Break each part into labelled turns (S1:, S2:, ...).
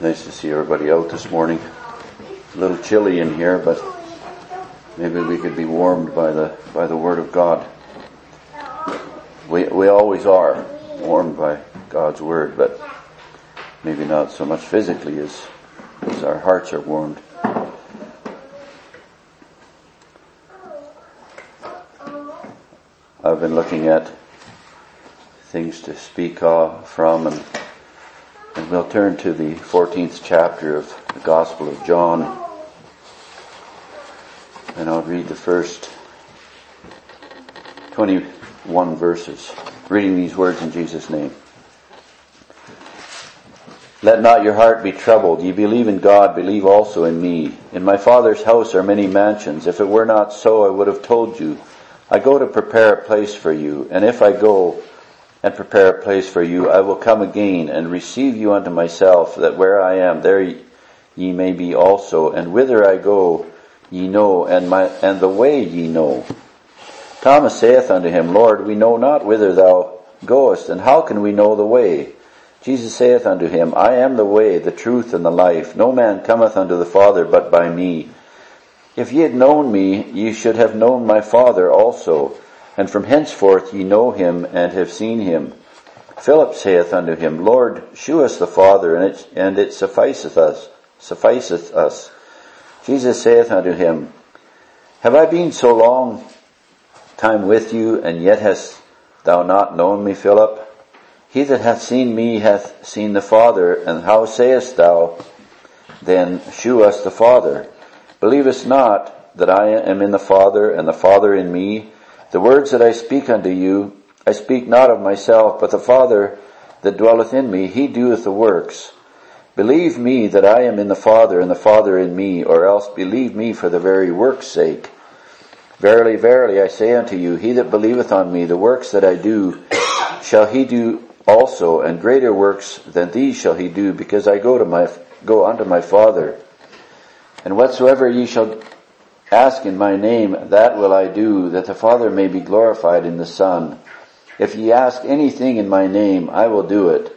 S1: Nice to see everybody out this morning. A little chilly in here, but maybe we could be warmed by the by the Word of God. We we always are warmed by God's Word, but maybe not so much physically as as our hearts are warmed. I've been looking at things to speak of from and and we'll turn to the 14th chapter of the Gospel of John. And I'll read the first 21 verses, reading these words in Jesus' name. Let not your heart be troubled. Ye believe in God, believe also in me. In my Father's house are many mansions. If it were not so, I would have told you. I go to prepare a place for you. And if I go and prepare a place for you, I will come again and receive you unto myself, that where I am, there ye may be also, and whither I go, ye know, and my, and the way ye know. Thomas saith unto him, Lord, we know not whither thou goest, and how can we know the way? Jesus saith unto him, I am the way, the truth, and the life. No man cometh unto the Father but by me. If ye had known me, ye should have known my Father also. And from henceforth ye know him and have seen him. Philip saith unto him, Lord, shew us the Father, and it, and it sufficeth us, sufficeth us. Jesus saith unto him, Have I been so long time with you, and yet hast thou not known me, Philip? He that hath seen me hath seen the Father, and how sayest thou, then, shew us the Father? Believest not that I am in the Father, and the Father in me? The words that I speak unto you, I speak not of myself, but the Father that dwelleth in me, he doeth the works. Believe me that I am in the Father, and the Father in me, or else believe me for the very work's sake. Verily, verily, I say unto you, he that believeth on me, the works that I do, shall he do also, and greater works than these shall he do, because I go to my, go unto my Father. And whatsoever ye shall Ask in my name, that will I do, that the Father may be glorified in the Son. If ye ask anything in my name, I will do it.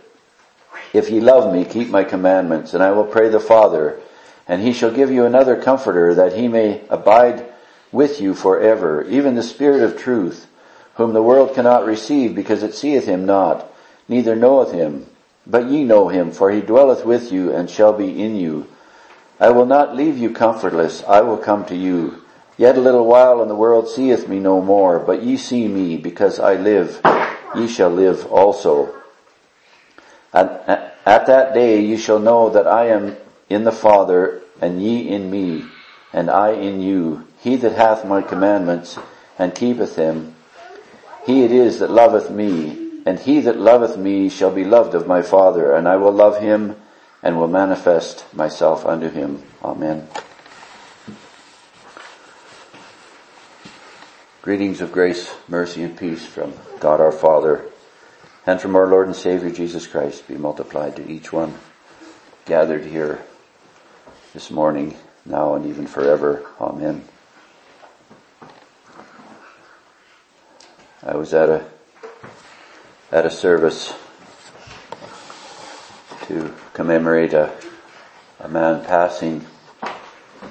S1: If ye love me, keep my commandments, and I will pray the Father, and he shall give you another comforter, that he may abide with you forever, even the Spirit of truth, whom the world cannot receive, because it seeth him not, neither knoweth him. But ye know him, for he dwelleth with you, and shall be in you. I will not leave you comfortless. I will come to you. Yet a little while and the world seeth me no more, but ye see me because I live. Ye shall live also. At, at that day ye shall know that I am in the Father and ye in me and I in you. He that hath my commandments and keepeth them, he it is that loveth me, and he that loveth me shall be loved of my Father, and I will love him and will manifest myself unto him. Amen. Greetings of grace, mercy, and peace from God our Father and from our Lord and Savior Jesus Christ be multiplied to each one gathered here this morning, now and even forever. Amen. I was at a at a service to commemorate a, a man passing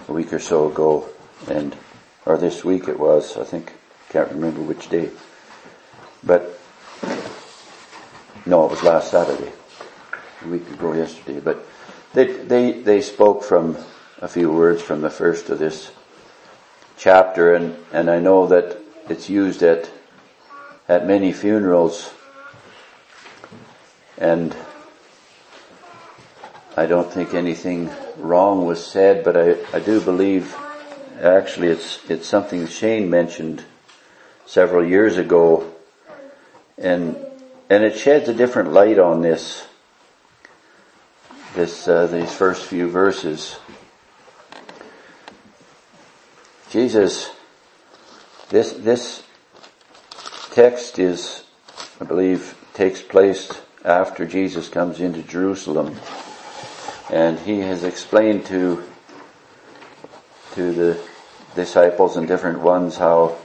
S1: a week or so ago, and or this week it was. I think can't remember which day, but no, it was last Saturday, a week ago yesterday. But they they they spoke from a few words from the first of this chapter, and and I know that it's used at at many funerals, and I don't think anything wrong was said, but I, I do believe actually it's, it's something Shane mentioned several years ago and, and it sheds a different light on this, this, uh, these first few verses. Jesus, this, this text is, I believe, takes place after Jesus comes into Jerusalem and he has explained to to the disciples and different ones how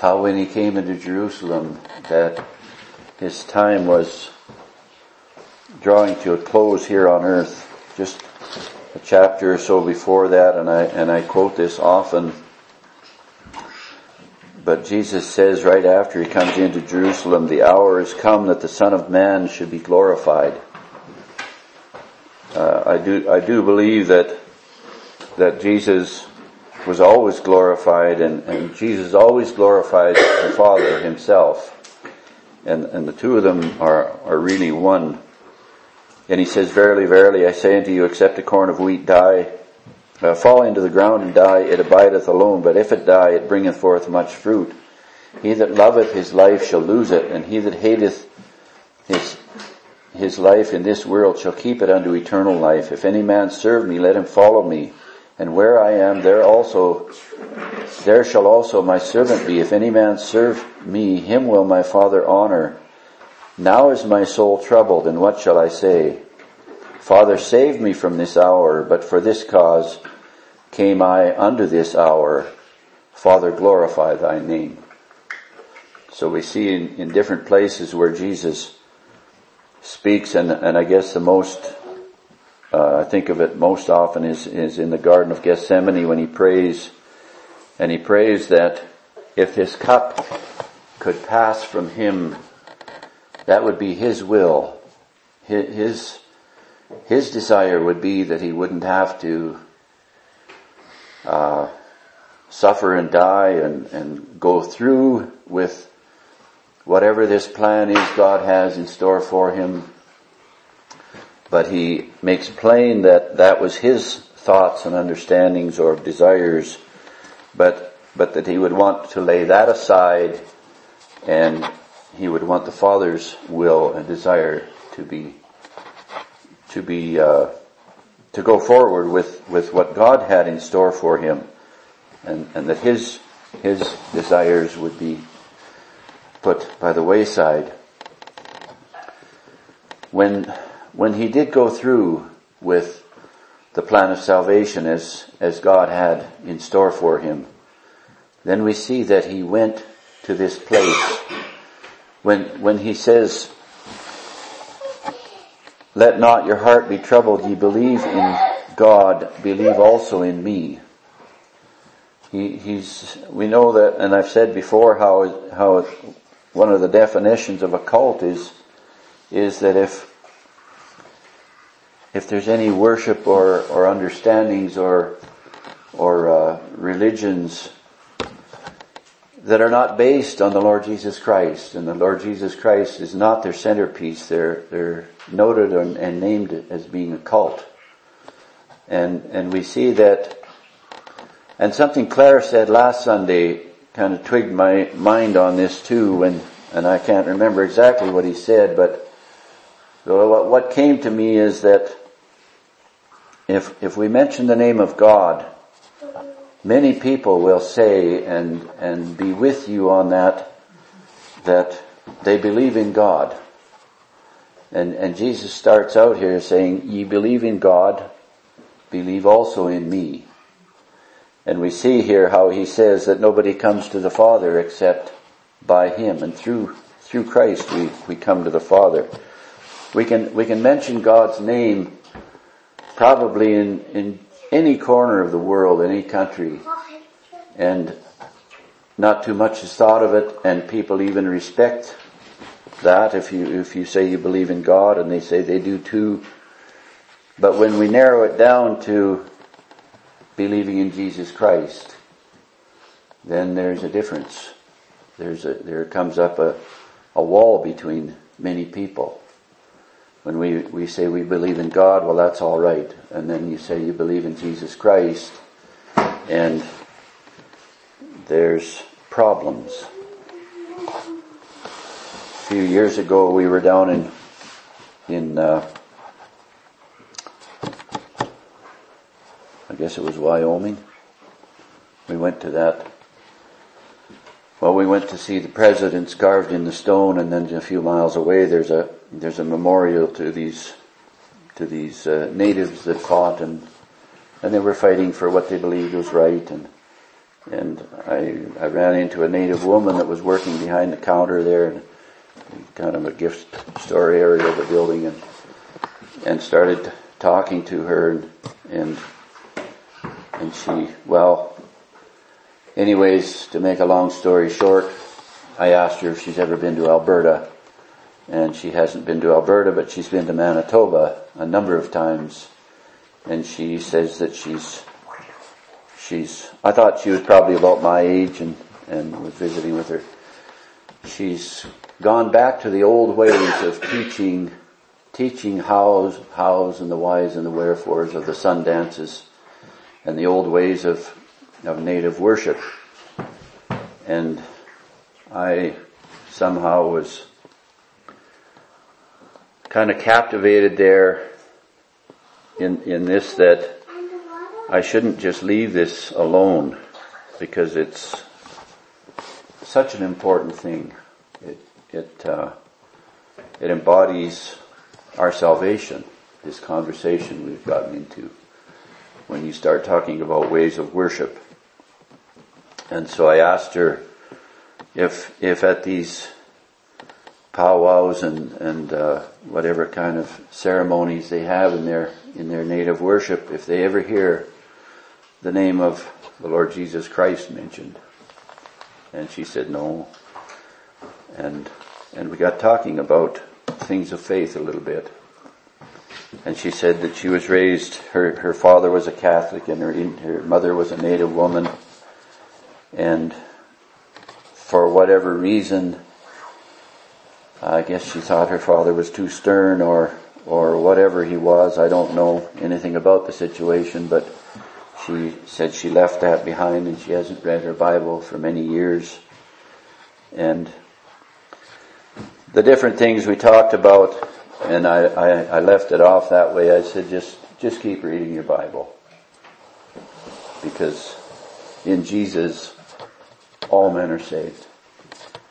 S1: how when he came into Jerusalem that his time was drawing to a close here on earth just a chapter or so before that, and I, and I quote this often, but Jesus says right after he comes into Jerusalem, the hour is come that the Son of Man should be glorified. Uh, I do, I do believe that, that Jesus was always glorified and, and Jesus always glorifies the Father himself. And, and the two of them are, are really one. And he says, Verily, verily, I say unto you, except a corn of wheat die, uh, fall into the ground and die, it abideth alone, but if it die, it bringeth forth much fruit. He that loveth his life shall lose it, and he that hateth his, his life in this world shall keep it unto eternal life. If any man serve me, let him follow me. And where I am, there also, there shall also my servant be. If any man serve me, him will my Father honor. Now is my soul troubled, and what shall I say? Father, save me from this hour, but for this cause came I unto this hour. Father, glorify thy name. So we see in, in different places where Jesus speaks, and, and I guess the most, uh, I think of it most often is, is in the Garden of Gethsemane when he prays, and he prays that if this cup could pass from him, that would be his will. His, his desire would be that he wouldn't have to uh, suffer and die and, and go through with whatever this plan is God has in store for him. But he makes plain that that was his thoughts and understandings or desires, but, but that he would want to lay that aside and he would want the Father's will and desire to be to be uh, to go forward with with what God had in store for him, and and that his his desires would be put by the wayside. When when he did go through with the plan of salvation as as God had in store for him, then we see that he went to this place when, when he says, let not your heart be troubled, ye believe in God, believe also in me. He, he's, we know that, and I've said before how, how one of the definitions of a cult is, is that if, if there's any worship or, or understandings or, or uh, religions that are not based on the Lord Jesus Christ, and the Lord Jesus Christ is not their centerpiece. They're they're noted and named as being a cult, and and we see that. And something Claire said last Sunday kind of twigged my mind on this too, when and I can't remember exactly what he said, but what came to me is that if if we mention the name of God many people will say and, and be with you on that, that they believe in God. And, and Jesus starts out here saying, ye believe in God, believe also in me. And we see here how he says that nobody comes to the Father except by him. And through, through Christ we, we come to the Father. We can, we can mention God's name probably in, in any corner of the world, any country, and not too much is thought of it, and people even respect that if you if you say you believe in God, and they say they do too. But when we narrow it down to believing in Jesus Christ, then there's a difference. There's a there comes up a a wall between many people. When we, we say we believe in God, well that's alright. And then you say you believe in Jesus Christ, and there's problems. A few years ago we were down in, in, uh, I guess it was Wyoming. We went to that well, we went to see the presidents carved in the stone, and then a few miles away, there's a there's a memorial to these to these uh, natives that fought, and and they were fighting for what they believed was right. And and I I ran into a native woman that was working behind the counter there, and kind of a gift store area of the building, and and started talking to her and, and, and she, well, anyways, to make a long story short, I asked her if she's ever been to Alberta and she hasn't been to Alberta, but she's been to Manitoba a number of times and she says that she's, she's, I thought she was probably about my age and, and was visiting with her. She's gone back to the old ways of teaching teaching hows, hows and the whys and the wherefores of the sun dances and the old ways of, of native worship. And I somehow was kind of captivated there in, in this that I shouldn't just leave this alone because it's such an important thing. It, it, uh, it embodies our salvation, this conversation we've gotten into when you start talking about ways of worship. And so I asked her if, if at these powwows and, and, uh, whatever kind of ceremonies they have in their, in their native worship, if they ever hear the name of the Lord Jesus Christ mentioned. And she said no. And, and we got talking about things of faith a little bit. And she said that she was raised, her, her father was a Catholic and her, her mother was a native woman. And for whatever reason, I guess she thought her father was too stern or, or whatever he was. I don't know anything about the situation, but she said she left that behind and she hasn't read her Bible for many years. And the different things we talked about, and I, I, I left it off that way. I said, just, just keep reading your Bible. Because in Jesus, all men are saved.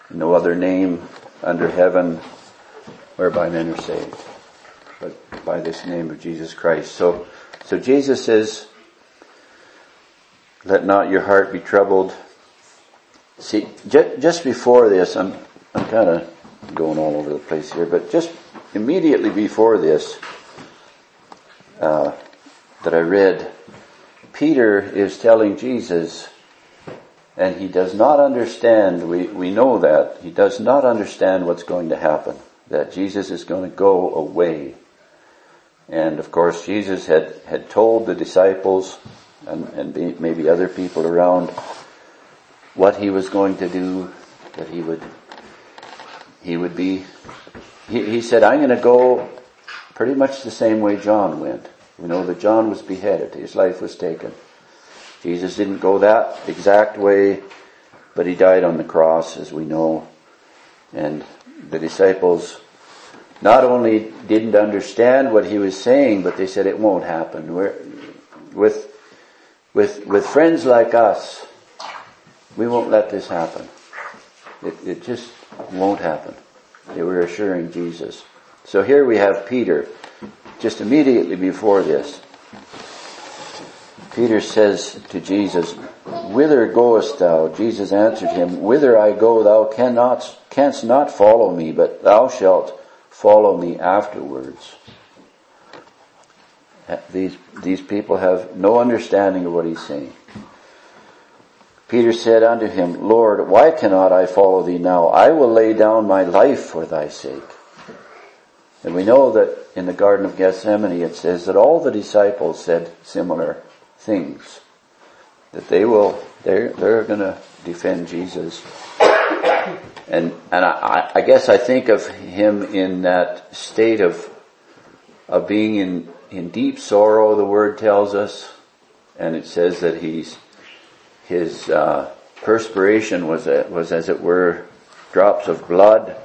S1: No other name under heaven whereby men are saved, but by this name of Jesus Christ. So, so Jesus says, let not your heart be troubled. See, just before this, I'm, I'm kind of going all over the place here, but just immediately before this, uh, that I read, Peter is telling Jesus, and he does not understand, we, we know that, he does not understand what's going to happen, that Jesus is going to go away. And of course Jesus had, had told the disciples, and, and maybe other people around, what he was going to do, that he would he would be, he, he said, I'm going to go pretty much the same way John went. We know that John was beheaded. His life was taken. Jesus didn't go that exact way, but he died on the cross, as we know. And the disciples not only didn't understand what he was saying, but they said it won't happen. We're, with, with, with friends like us, we won't let this happen. It, it just won't happen. They were assuring Jesus. So here we have Peter, just immediately before this. Peter says to Jesus, Whither goest thou? Jesus answered him, Whither I go thou cannot, canst not follow me, but thou shalt follow me afterwards. These, these people have no understanding of what he's saying. Peter said unto him, Lord, why cannot I follow thee now? I will lay down my life for thy sake. And we know that in the Garden of Gethsemane it says that all the disciples said similar things. That they will, they're, they're gonna defend Jesus. And, and I, I guess I think of him in that state of, of being in, in deep sorrow, the word tells us. And it says that he's his uh, perspiration was a, was as it were drops of blood,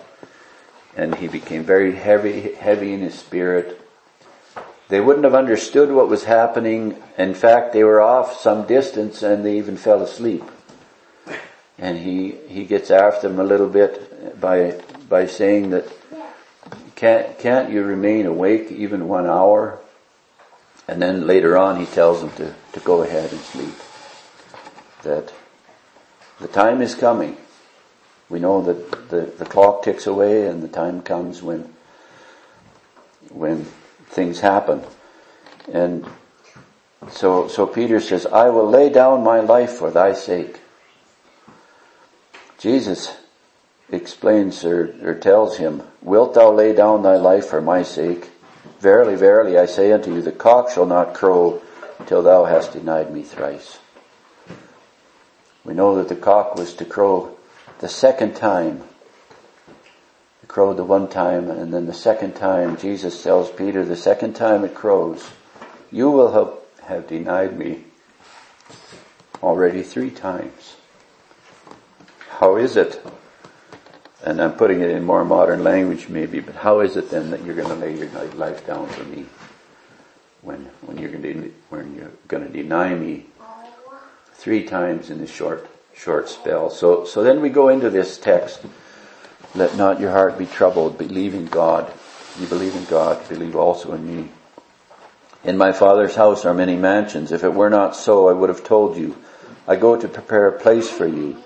S1: and he became very heavy heavy in his spirit. They wouldn't have understood what was happening. In fact, they were off some distance and they even fell asleep. And he he gets after them a little bit by by saying that can't can't you remain awake even one hour? And then later on he tells them to, to go ahead and sleep that the time is coming. We know that the, the clock ticks away and the time comes when, when things happen. And so, so Peter says, I will lay down my life for thy sake. Jesus explains or, or tells him, Wilt thou lay down thy life for my sake? Verily, verily, I say unto you, the cock shall not crow till thou hast denied me thrice. We know that the cock was to crow the second time. It crowed the one time, and then the second time, Jesus tells Peter, the second time it crows, you will have, have denied me already three times. How is it and I'm putting it in more modern language maybe, but how is it then that you're going to lay your life down for me when when you're going to when you're going to deny me three times in this short short spell? So so then we go into this text. Let not your heart be troubled. Believe in God. You believe in God. Believe also in me. In my Father's house are many mansions. If it were not so, I would have told you. I go to prepare a place for you.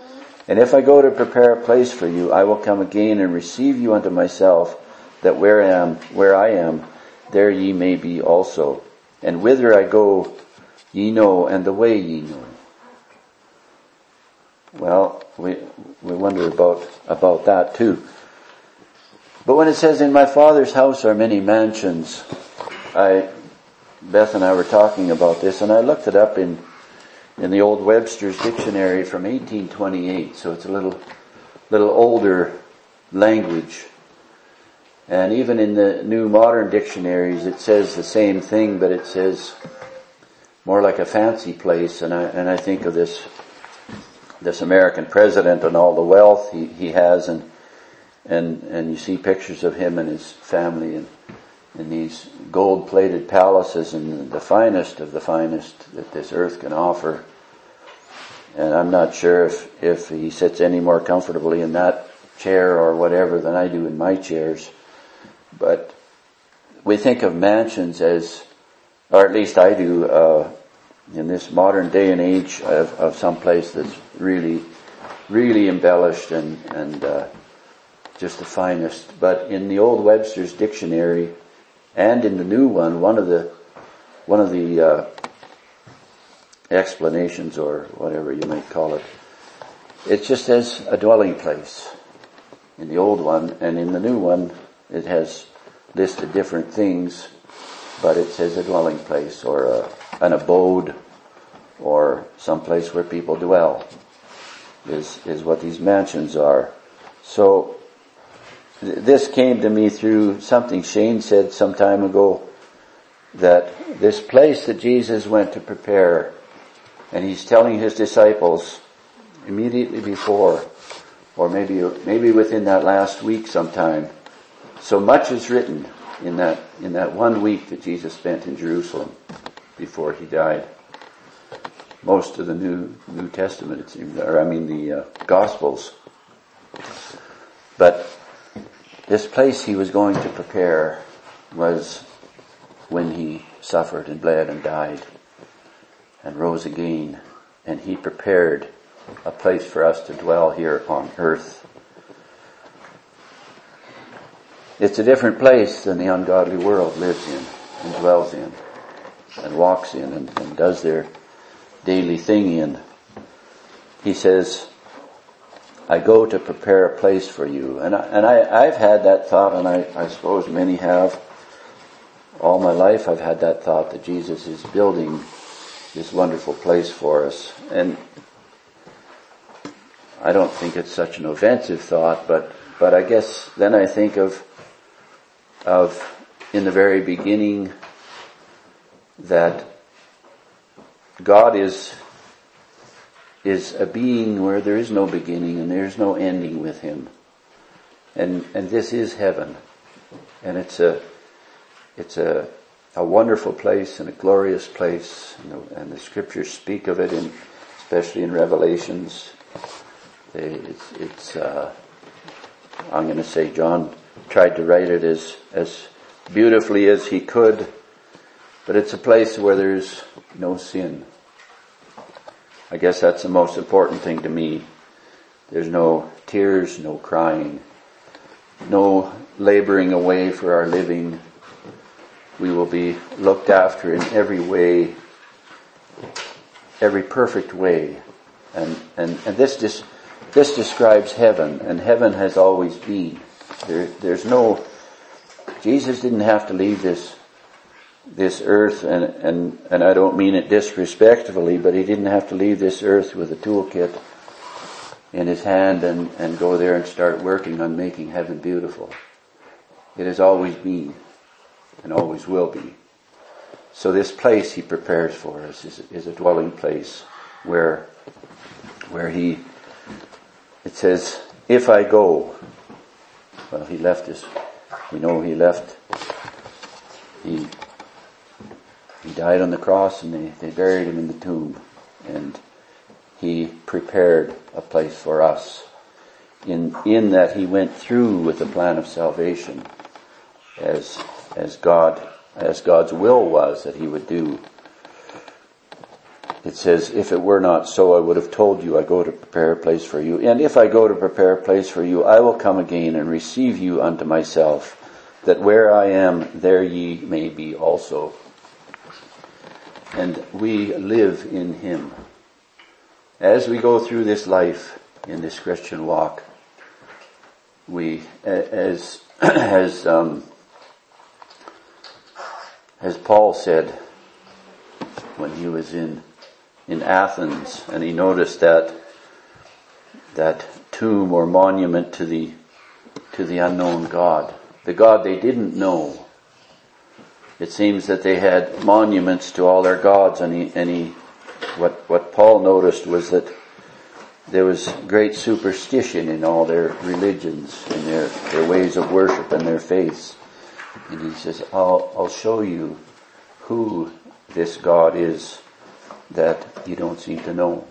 S1: And if I go to prepare a place for you, I will come again and receive you unto myself, that where I am, where I am, there ye may be also. And whither I go, ye know, and the way ye know. Well, we, we wonder about, about that too. But when it says, in my father's house are many mansions, I, Beth and I were talking about this, and I looked it up in in the old Webster's dictionary from 1828, so it's a little, little older language. And even in the new modern dictionaries, it says the same thing, but it says more like a fancy place. And I, and I think of this, this American president and all the wealth he, he has and, and, and you see pictures of him and his family and, in these gold plated palaces and the finest of the finest that this earth can offer. And I'm not sure if, if he sits any more comfortably in that chair or whatever than I do in my chairs. But we think of mansions as, or at least I do, uh, in this modern day and age of, of some place that's really, really embellished and, and, uh, just the finest. But in the old Webster's dictionary, and in the new one, one of the, one of the, uh, explanations or whatever you might call it, it just says a dwelling place in the old one, and in the new one, it has listed different things, but it says a dwelling place or a, an abode or some place where people dwell is, is what these mansions are. So this came to me through something Shane said some time ago that this place that Jesus went to prepare and he's telling his disciples immediately before or maybe maybe within that last week sometime so much is written in that in that one week that Jesus spent in Jerusalem before he died. Most of the new New Testament it seems or I mean the uh, gospels. But this place he was going to prepare was when he suffered and bled and died and rose again, and he prepared a place for us to dwell here on earth. It's a different place than the ungodly world lives in and dwells in and walks in and, and does their daily thing in. He says, I go to prepare a place for you. And, I, and I, I've had that thought, and I, I suppose many have. All my life I've had that thought that Jesus is building this wonderful place for us. And I don't think it's such an offensive thought, but, but I guess then I think of, of in the very beginning that God is is a being where there is no beginning and there's no ending with him. And, and this is heaven. And it's a, it's a, a wonderful place and a glorious place. And the, and the scriptures speak of it in, especially in Revelations. They, it's, it's uh, I'm going to say John tried to write it as, as beautifully as he could, but it's a place where there's no sin. I guess that's the most important thing to me. There's no tears, no crying, no laboring away for our living, we will be looked after in every way, every perfect way. And, and, and this, this, this describes heaven, and heaven has always been. There, there's no, Jesus didn't have to leave this, this earth, and, and, and I don't mean it disrespectfully, but he didn't have to leave this earth with a toolkit in his hand and, and go there and start working on making heaven beautiful. It has always been and always will be. So this place he prepares for us is, is a dwelling place where, where he, it says, if I go, well he left us, we know he left, he, he died on the cross and they, they buried him in the tomb and he prepared a place for us in, in that he went through with the plan of salvation as, as God, as God's will was that he would do. It says, if it were not so, I would have told you, I go to prepare a place for you. And if I go to prepare a place for you, I will come again and receive you unto myself, that where I am, there ye may be also. And we live in him. As we go through this life in this Christian walk, we, as, as, um, as Paul said when he was in, in Athens and he noticed that, that tomb or monument to the, to the unknown God, the God they didn't know. It seems that they had monuments to all their gods and he, and he what, what Paul noticed was that there was great superstition in all their religions and their, their ways of worship and their faiths. And he says, I'll, I'll show you who this God is that you don't seem to know.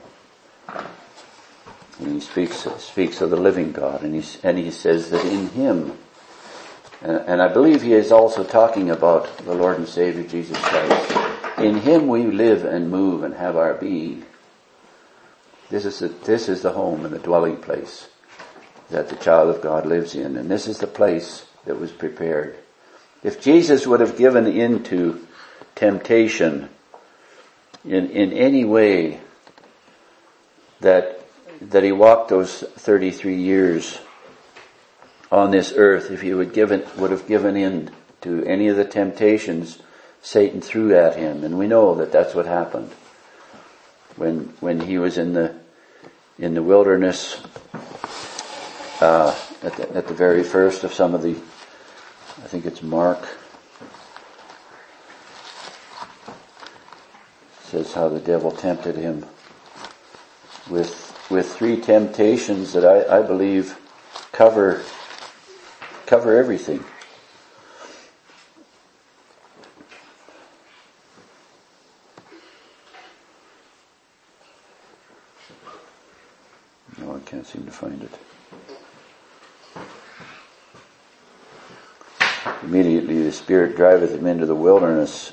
S1: And he speaks, speaks of the living God and he, and he says that in him, and, and I believe he is also talking about the Lord and Savior Jesus Christ. In him we live and move and have our being. This is the, this is the home and the dwelling place that the child of God lives in. And this is the place that was prepared. If Jesus would have given into temptation in, in any way that, that he walked those 33 years on this earth, if he would given, would have given in to any of the temptations Satan threw at him, and we know that that's what happened. When when he was in the in the wilderness uh, at the at the very first of some of the I think it's Mark. Says how the devil tempted him with with three temptations that I, I believe cover cover everything. No, I can't seem to find it. Immediately the Spirit driveth him into the wilderness,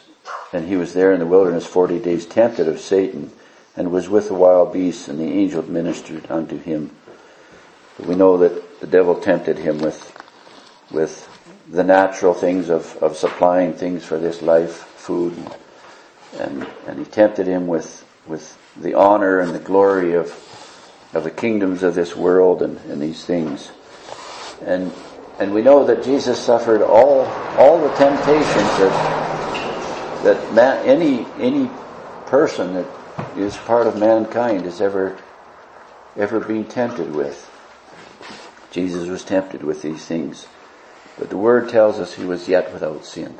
S1: and he was there in the wilderness forty days tempted of Satan, and was with the wild beasts, and the angel ministered unto him. We know that the devil tempted him with, with the natural things of, of supplying things for this life, food, and, and he tempted him with, with the honor and the glory of of the kingdoms of this world and, and these things. And and we know that Jesus suffered all all the temptations that that man, any any person that is part of mankind has ever ever been tempted with. Jesus was tempted with these things. But the word tells us he was yet without sin.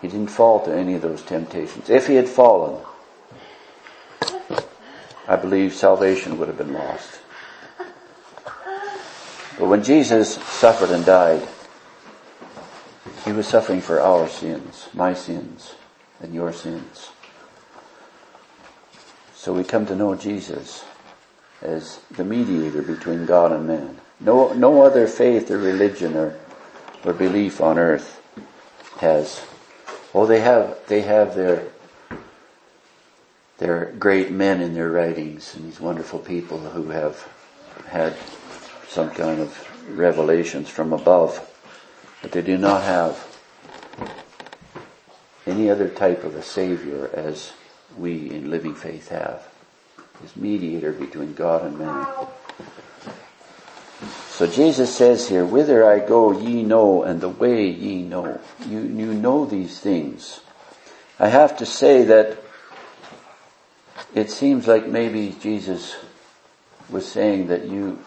S1: He didn't fall to any of those temptations. If he had fallen, I believe salvation would have been lost. But when Jesus suffered and died, he was suffering for our sins, my sins, and your sins. So we come to know Jesus as the mediator between God and man. No, no other faith or religion or, or belief on earth has. Oh, they have, they have their there are great men in their writings and these wonderful people who have had some kind of revelations from above, but they do not have any other type of a savior as we in living faith have. His mediator between God and man. So Jesus says here, whither I go ye know and the way ye know. You, you know these things. I have to say that it seems like maybe Jesus was saying that you,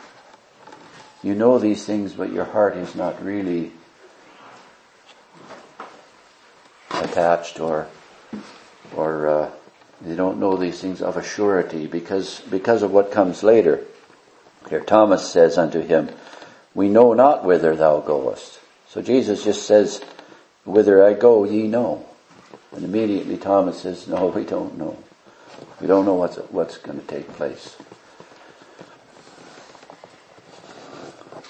S1: you know these things, but your heart is not really attached or, or, uh, you don't know these things of a surety because, because of what comes later. Here Thomas says unto him, we know not whither thou goest. So Jesus just says, whither I go ye know. And immediately Thomas says, no, we don't know. We don't know what's, what's going to take place.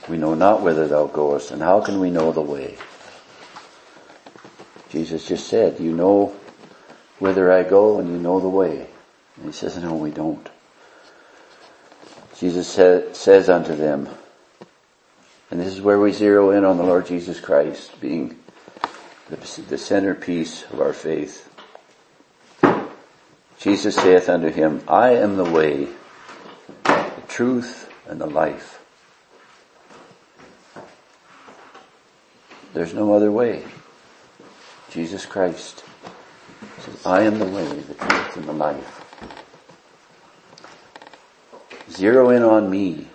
S1: We know not whither thou goest, and how can we know the way? Jesus just said, you know whither I go and you know the way. And he says, no, we don't. Jesus sa- says unto them, and this is where we zero in on the Lord Jesus Christ being the centerpiece of our faith. Jesus saith unto him, I am the way, the truth, and the life. There's no other way. Jesus Christ says, I am the way, the truth, and the life. Zero in on me.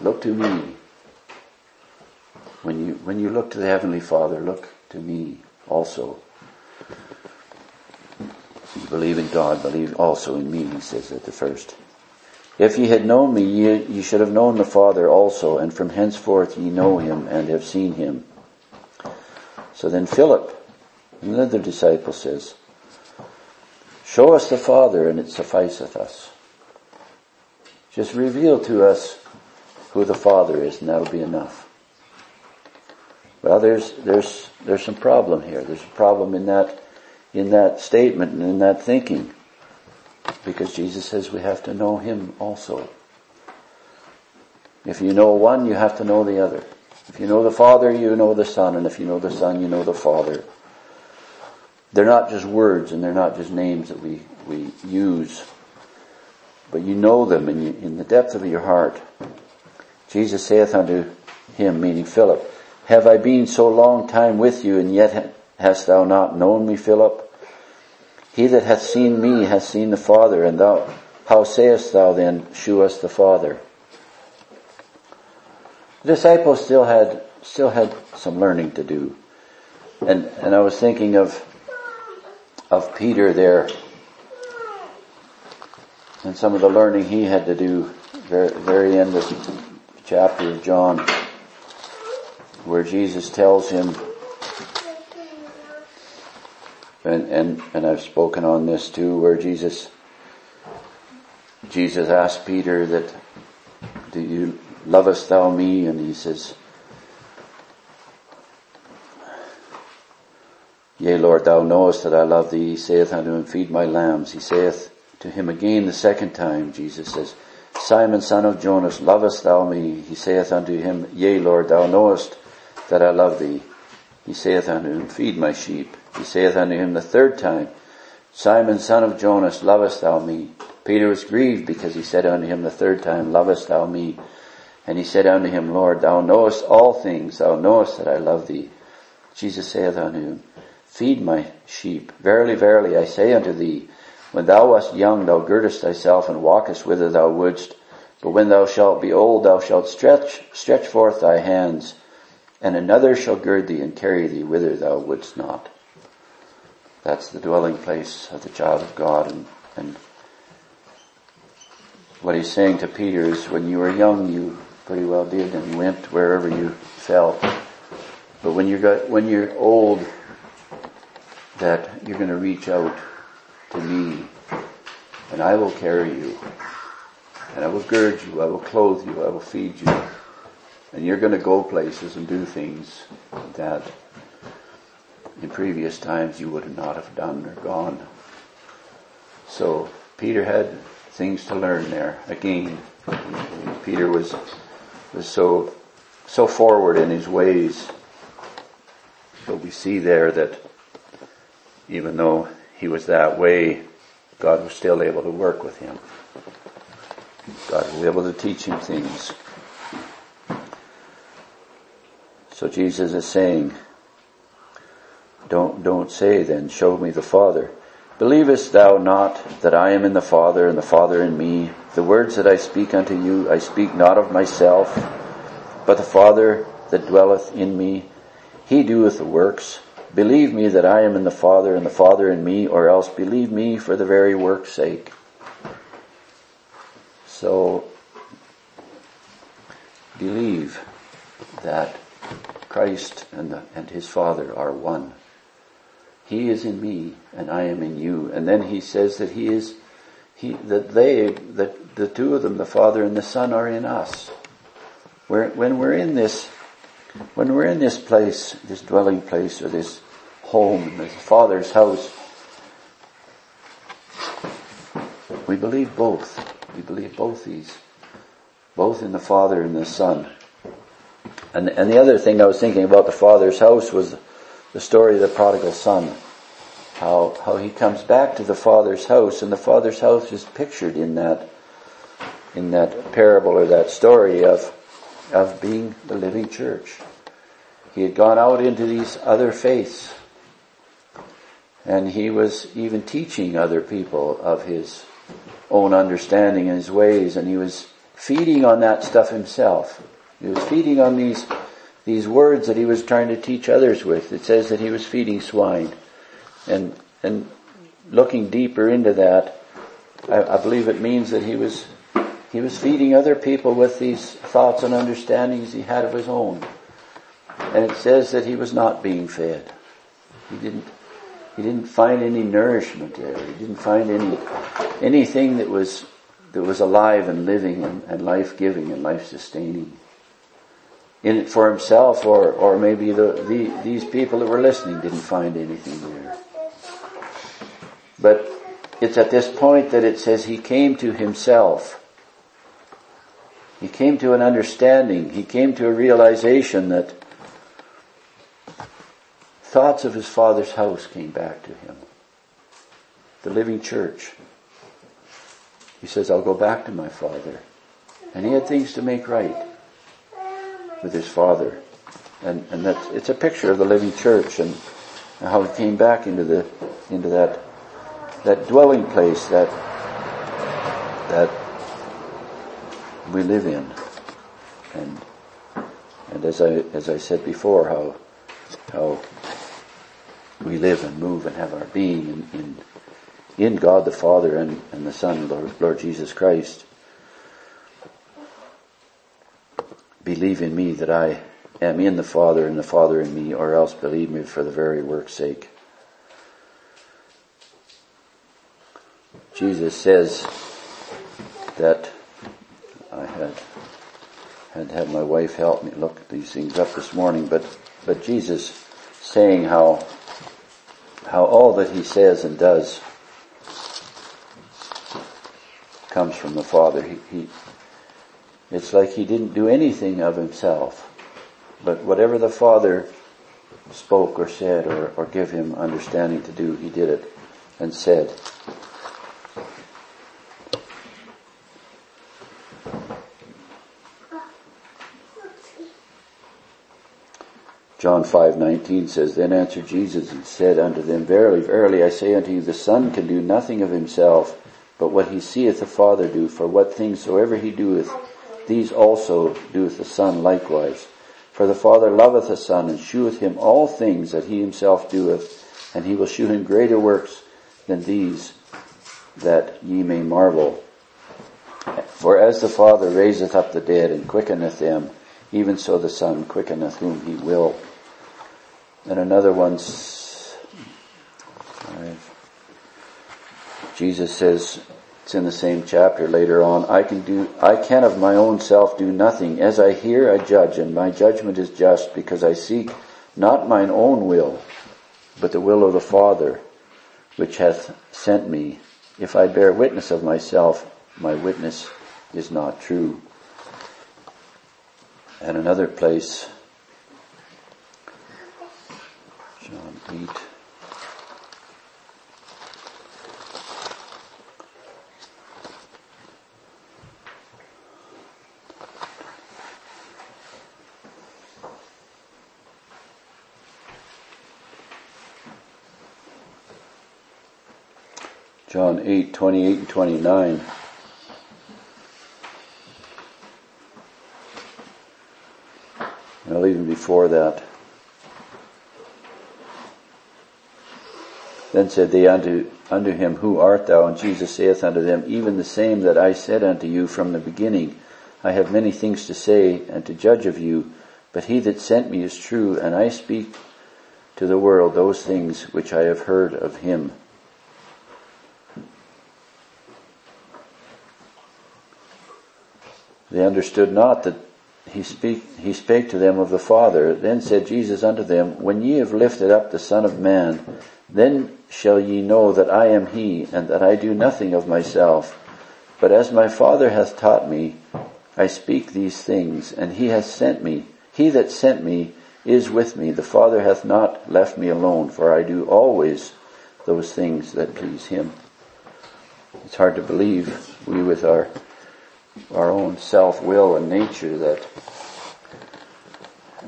S1: Look to me. When you, when you look to the Heavenly Father, look to me also. You believe in God, believe also in me, he says at the first. If ye had known me, ye, ye should have known the Father also, and from henceforth ye know him and have seen him. So then Philip, another disciple says, Show us the Father and it sufficeth us. Just reveal to us who the Father is and that'll be enough. Well, there's, there's, there's some problem here. There's a problem in that, in that statement and in that thinking. Because Jesus says we have to know Him also. If you know one, you have to know the other. If you know the Father, you know the Son, and if you know the Son, you know the Father. They're not just words and they're not just names that we, we use, but you know them in, in the depth of your heart. Jesus saith unto him, meaning Philip, Have I been so long time with you, and yet hast thou not known me, Philip? He that hath seen me hath seen the Father, and thou, how sayest thou then, shew us the Father? The disciples still had, still had some learning to do. And, and I was thinking of, of Peter there and some of the learning he had to do very, very end of the chapter of John where Jesus tells him and, and, and I've spoken on this too where Jesus Jesus asked Peter that do you lovest thou me? And he says, Yea, Lord, thou knowest that I love thee. He saith unto him, Feed my lambs. He saith to him again the second time, Jesus says, Simon, son of Jonas, lovest thou me? He saith unto him, Yea, Lord, thou knowest that I love thee. He saith unto him, Feed my sheep. He saith unto him the third time, Simon, son of Jonas, lovest thou me? Peter was grieved because he said unto him the third time, Lovest thou me? And he said unto him, Lord, thou knowest all things, thou knowest that I love thee. Jesus saith unto him, Feed my sheep. Verily, verily, I say unto thee, when thou wast young, thou girdest thyself and walkest whither thou wouldst. But when thou shalt be old, thou shalt stretch, stretch forth thy hands, and another shall gird thee and carry thee whither thou wouldst not. That's the dwelling place of the child of God. And, and what he's saying to Peter is when you were young, you pretty well did and went wherever you felt. But when you got, when you're old, that you're going to reach out to me and I will carry you and I will gird you, I will clothe you, I will feed you. And you're going to go places and do things that in previous times you would not have done or gone. So Peter had things to learn there. Again, Peter was was so so forward in his ways. But we see there that even though he was that way, God was still able to work with him. God was able to teach him things. So Jesus is saying, don't, don't say then, show me the Father. Believest thou not that I am in the Father and the Father in me? The words that I speak unto you, I speak not of myself, but the Father that dwelleth in me, he doeth the works. Believe me that I am in the Father and the Father in me, or else believe me for the very work's sake. So, believe that Christ and, the, and his Father are one. He is in me and I am in you. And then he says that he is, he, that they, that the two of them, the Father and the Son are in us. We're, when we're in this, when we're in this place, this dwelling place or this home, this Father's house, we believe both. We believe both these. Both in the Father and the Son. And, and the other thing I was thinking about the Father's house was the story of the prodigal son. How, how he comes back to the father's house and the father's house is pictured in that, in that parable or that story of, of being the living church. He had gone out into these other faiths and he was even teaching other people of his own understanding and his ways and he was feeding on that stuff himself. He was feeding on these these words that he was trying to teach others with. It says that he was feeding swine. And, and looking deeper into that, I, I believe it means that he was, he was feeding other people with these thoughts and understandings he had of his own. And it says that he was not being fed. He didn't, he didn't find any nourishment there. He didn't find any, anything that was, that was alive and living and, and life-giving and life-sustaining in it for himself or, or maybe the, the, these people that were listening didn't find anything there. But it's at this point that it says he came to himself. He came to an understanding. He came to a realization that thoughts of his father's house came back to him. The living church. He says, I'll go back to my father. And he had things to make right with his father. And, and that, it's a picture of the living church and how he came back into the, into that, that dwelling place that, that we live in. And, and as I, as I said before, how, how we live and move and have our being in, in, in God the Father and, and the Son, Lord, Lord Jesus Christ. believe in me that I am in the Father and the Father in me, or else believe me for the very work's sake. Jesus says that had had had my wife help me look these things up this morning, but but Jesus saying how how all that he says and does comes from the Father. He, he it's like he didn't do anything of himself. But whatever the Father spoke or said or, or give him understanding to do, he did it and said. John 5:19 says, Then answered Jesus and said unto them, Verily, verily, I say unto you, the Son can do nothing of himself, but what he seeth the Father do, for what things soever he doeth, these also doeth the Son likewise. For the Father loveth the Son, and sheweth him all things that he himself doeth, and he will shew him greater works than these, that ye may marvel. For as the Father raiseth up the dead and quickeneth them, even so the Son quickeneth whom he will. And another one's, Jesus says, it's in the same chapter later on. I can do, I can of my own self do nothing. As I hear, I judge, and my judgment is just because I seek not mine own will, but the will of the Father, which hath sent me. If I bear witness of myself, my witness is not true. And another place, John 8. John 8, 28 and 29. Well, even before that. Then said they unto, unto him, Who art thou? And Jesus saith unto them, Even the same that I said unto you from the beginning. I have many things to say and to judge of you, but he that sent me is true, and I speak to the world those things which I have heard of him. They understood not that he, speak, he spake to them of the Father. Then said Jesus unto them, When ye have lifted up the Son of Man, then shall ye know that I am he, and that I do nothing of myself. But as my Father hath taught me, I speak these things, and he hath sent me. He that sent me is with me. The Father hath not left me alone, for I do always those things that please him. It's hard to believe we with our our own self-will and nature that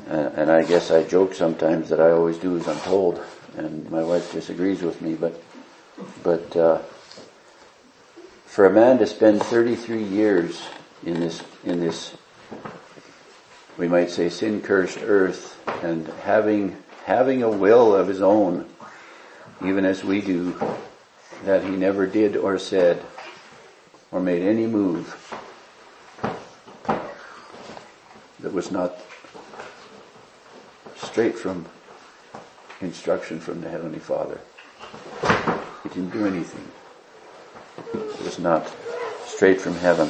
S1: uh, and I guess I joke sometimes that I always do as I'm told and my wife disagrees with me but but uh, for a man to spend 33 years in this in this we might say sin cursed earth and having having a will of his own even as we do that he never did or said or made any move that was not straight from instruction from the Heavenly Father. He didn't do anything. It was not straight from heaven.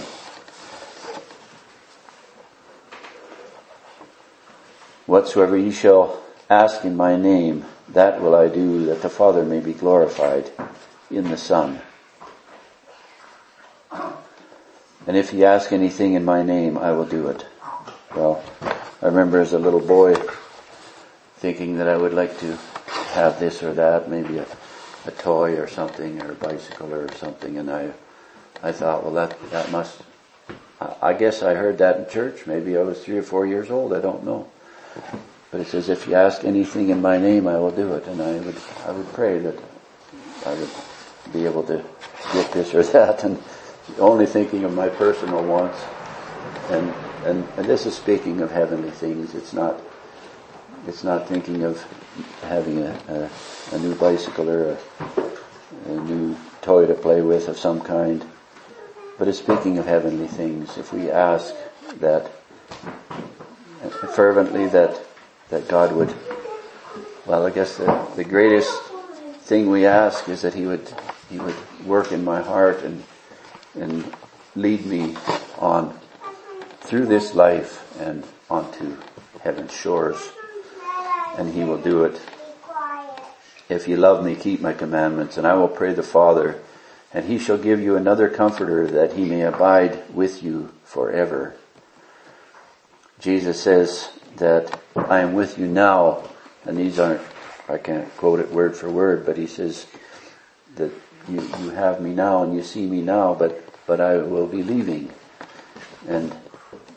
S1: Whatsoever ye shall ask in my name, that will I do, that the Father may be glorified in the Son. And if ye ask anything in my name, I will do it. Well, I remember as a little boy thinking that I would like to have this or that, maybe a, a toy or something, or a bicycle or something, and I, I thought, well, that that must. I guess I heard that in church. Maybe I was three or four years old. I don't know. But it says, if you ask anything in my name, I will do it. And I would, I would pray that I would be able to get this or that, and only thinking of my personal wants. And and, and this is speaking of heavenly things. It's not, it's not thinking of having a, a, a new bicycle or a, a new toy to play with of some kind. But it's speaking of heavenly things. If we ask that fervently that, that God would, well, I guess the, the greatest thing we ask is that He would, He would work in my heart and, and lead me on through this life and onto heaven's shores. And he will do it. If you love me, keep my commandments, and I will pray the Father, and he shall give you another comforter that he may abide with you forever. Jesus says that I am with you now, and these aren't, I can't quote it word for word, but he says that you, you have me now and you see me now, but, but I will be leaving. And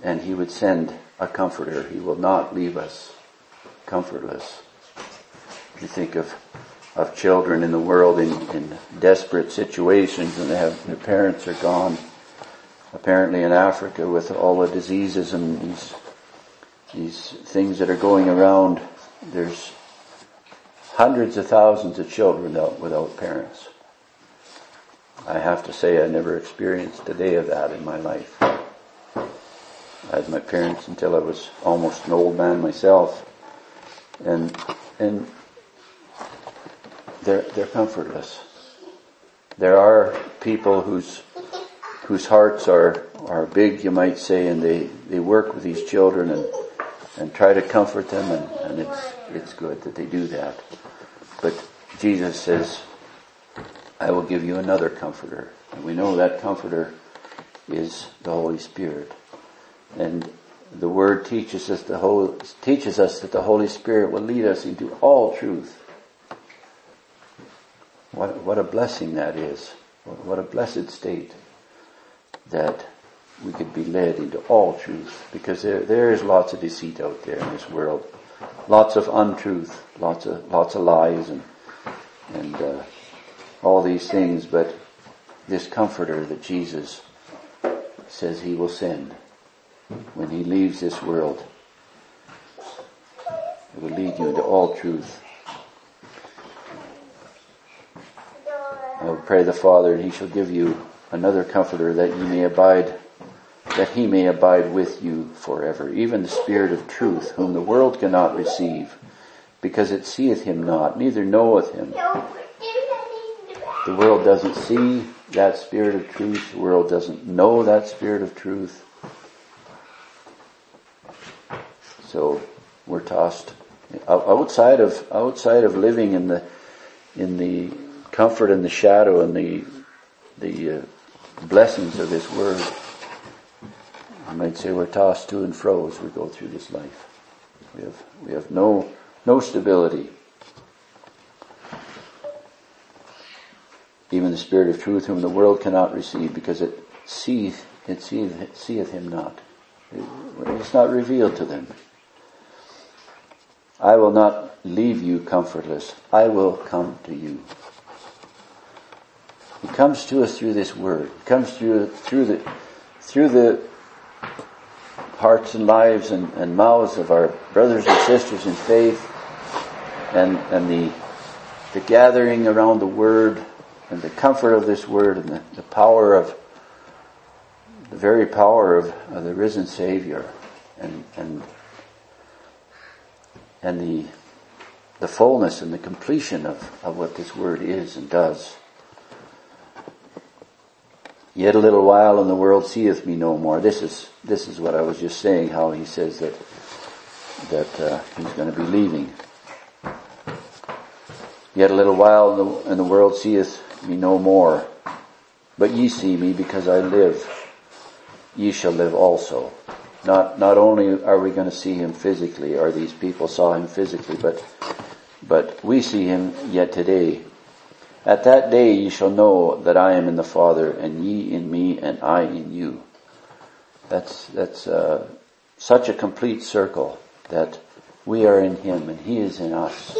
S1: and he would send a comforter. He will not leave us comfortless. You think of of children in the world in, in desperate situations and they have their parents are gone. Apparently in Africa with all the diseases and these these things that are going around, there's hundreds of thousands of children without, without parents. I have to say I never experienced a day of that in my life. Had my parents until I was almost an old man myself. And, and they're, they're comfortless. There are people whose, whose hearts are, are big, you might say, and they, they work with these children and, and try to comfort them and, and it's, it's good that they do that. But Jesus says, I will give you another comforter. And we know that comforter is the Holy Spirit. And the Word teaches us the whole, teaches us that the Holy Spirit will lead us into all truth. What, what a blessing that is. What a blessed state that we could be led into all truth because there, there is lots of deceit out there in this world. Lots of untruth, lots of, lots of lies and, and, uh, all these things, but this comforter that Jesus says he will send when he leaves this world. It will lead you into all truth. I will pray the Father and he shall give you another comforter that you may abide, that he may abide with you forever. Even the Spirit of truth whom the world cannot receive because it seeth him not, neither knoweth him. The world doesn't see that Spirit of truth. The world doesn't know that Spirit of truth. So we're tossed outside of outside of living in the in the comfort and the shadow and the the uh, blessings of His Word. I might say we're tossed to and fro as we go through this life. We have we have no no stability. Even the Spirit of truth whom the world cannot receive because it seeth, it seeth, it seeth him not. It's not revealed to them. I will not leave you comfortless. I will come to you. He comes to us through this word. He comes through, through the, through the hearts and lives and, and mouths of our brothers and sisters in faith and, and the, the gathering around the word and the comfort of this word and the, the power of the very power of, of the risen Savior and, and, and the, the fullness and the completion of, of what this word is and does. Yet a little while and the world seeth me no more. This is, this is what I was just saying, how he says that, that uh, he's going to be leaving. Yet a little while and the, and the world seeth me no more. But ye see me because I live. Ye shall live also. Not, not only are we going to see him physically, or these people saw him physically, but, but we see him yet today. At that day ye shall know that I am in the Father, and ye in me, and I in you. That's, that's, uh, such a complete circle that we are in him and he is in us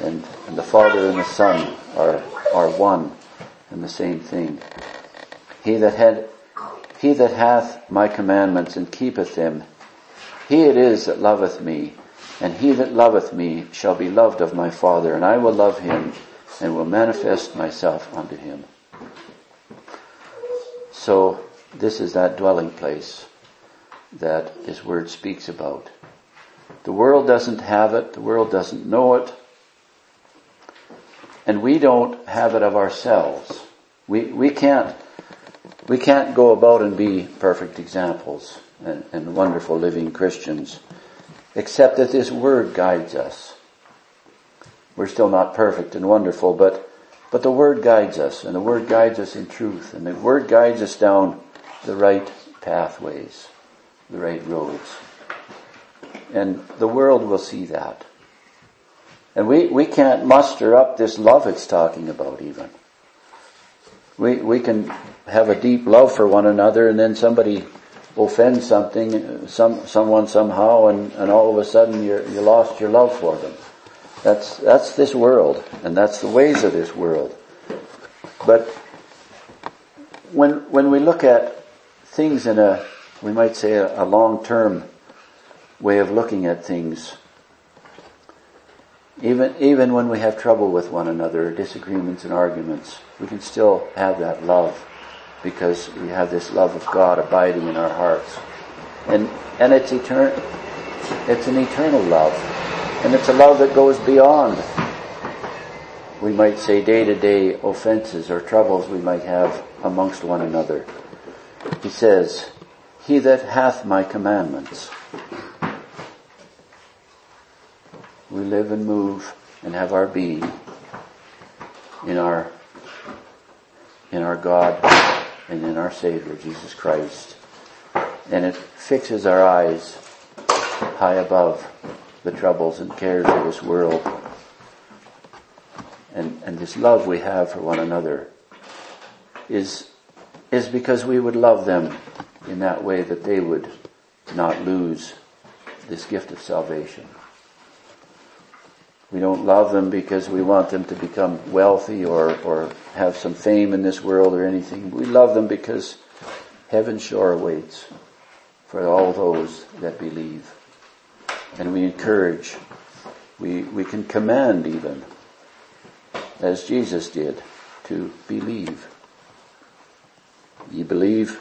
S1: and, and the Father and the Son are, are one and the same thing. He that had, he that hath my commandments and keepeth them, he it is that loveth me, and he that loveth me shall be loved of my Father, and I will love him and will manifest myself unto him. So this is that dwelling place that this word speaks about. The world doesn't have it, the world doesn't know it, and we don't have it of ourselves. We, we can't, we can't go about and be perfect examples and, and wonderful living Christians, except that this word guides us. We're still not perfect and wonderful, but, but the word guides us, and the word guides us in truth, and the word guides us down the right pathways, the right roads. And the world will see that. And we, we can't muster up this love it's talking about even. We, we can have a deep love for one another and then somebody offends something, some, someone somehow and, and all of a sudden you you lost your love for them. That's, that's this world and that's the ways of this world. But when, when we look at things in a, we might say a, a long-term way of looking at things, even, even when we have trouble with one another, disagreements and arguments, we can still have that love because we have this love of God abiding in our hearts. And, and it's eternal, it's an eternal love. And it's a love that goes beyond, we might say, day to day offenses or troubles we might have amongst one another. He says, He that hath my commandments we live and move and have our being in our in our God and in our Savior Jesus Christ. And it fixes our eyes high above the troubles and cares of this world. And, and this love we have for one another is, is because we would love them in that way that they would not lose this gift of salvation. We don't love them because we want them to become wealthy or, or have some fame in this world or anything. We love them because heaven sure awaits for all those that believe. And we encourage, we, we can command even, as Jesus did, to believe. You believe,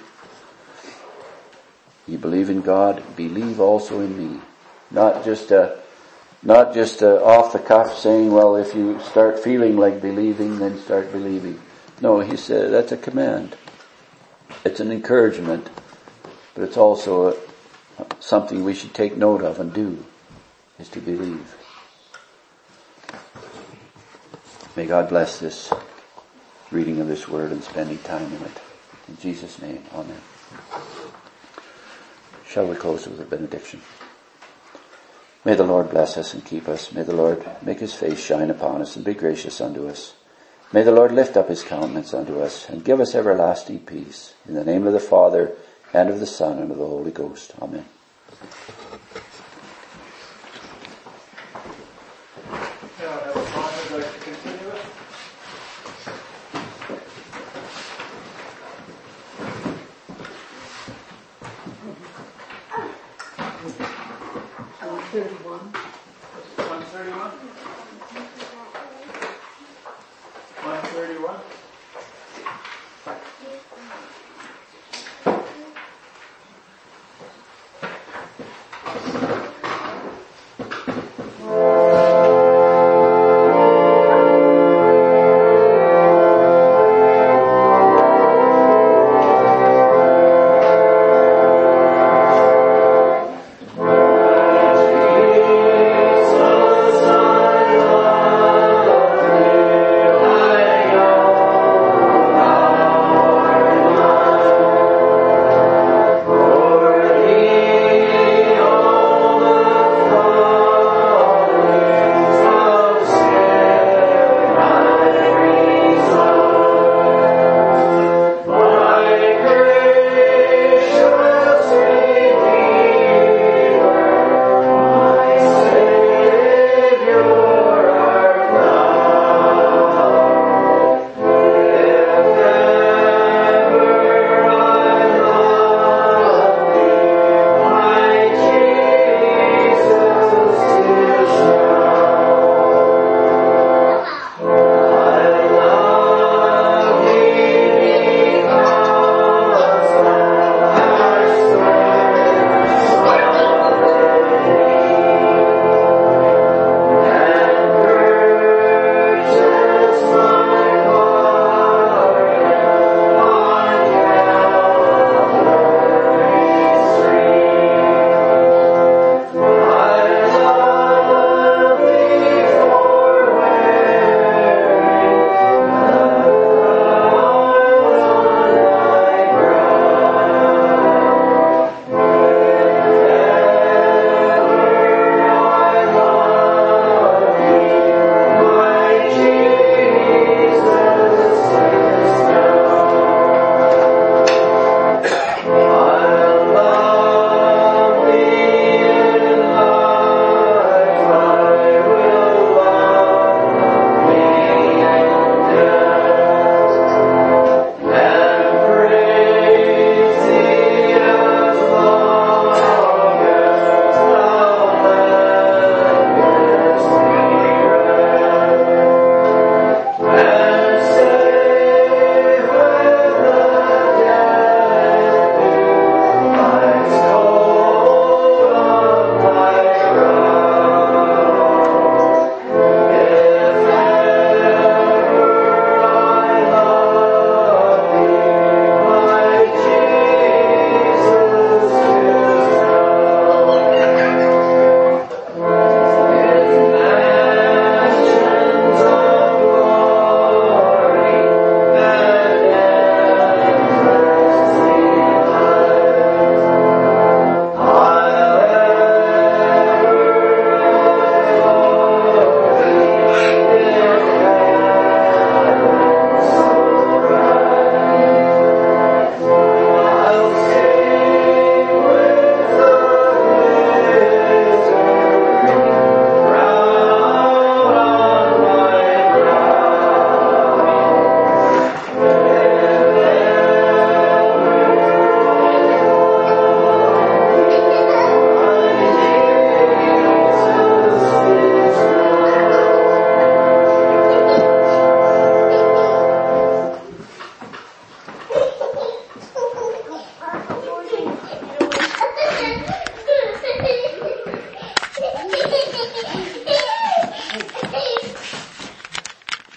S1: you believe in God, believe also in me. Not just a, not just a off the cuff saying, well, if you start feeling like believing, then start believing. No, he said that's a command. It's an encouragement, but it's also a, something we should take note of and do, is to believe. May God bless this reading of this word and spending time in it. In Jesus' name, Amen. Shall we close with a benediction? May the Lord bless us and keep us. May the Lord make his face shine upon us and be gracious unto us. May the Lord lift up his countenance unto us and give us everlasting peace. In the name of the Father and of the Son and of the Holy Ghost. Amen.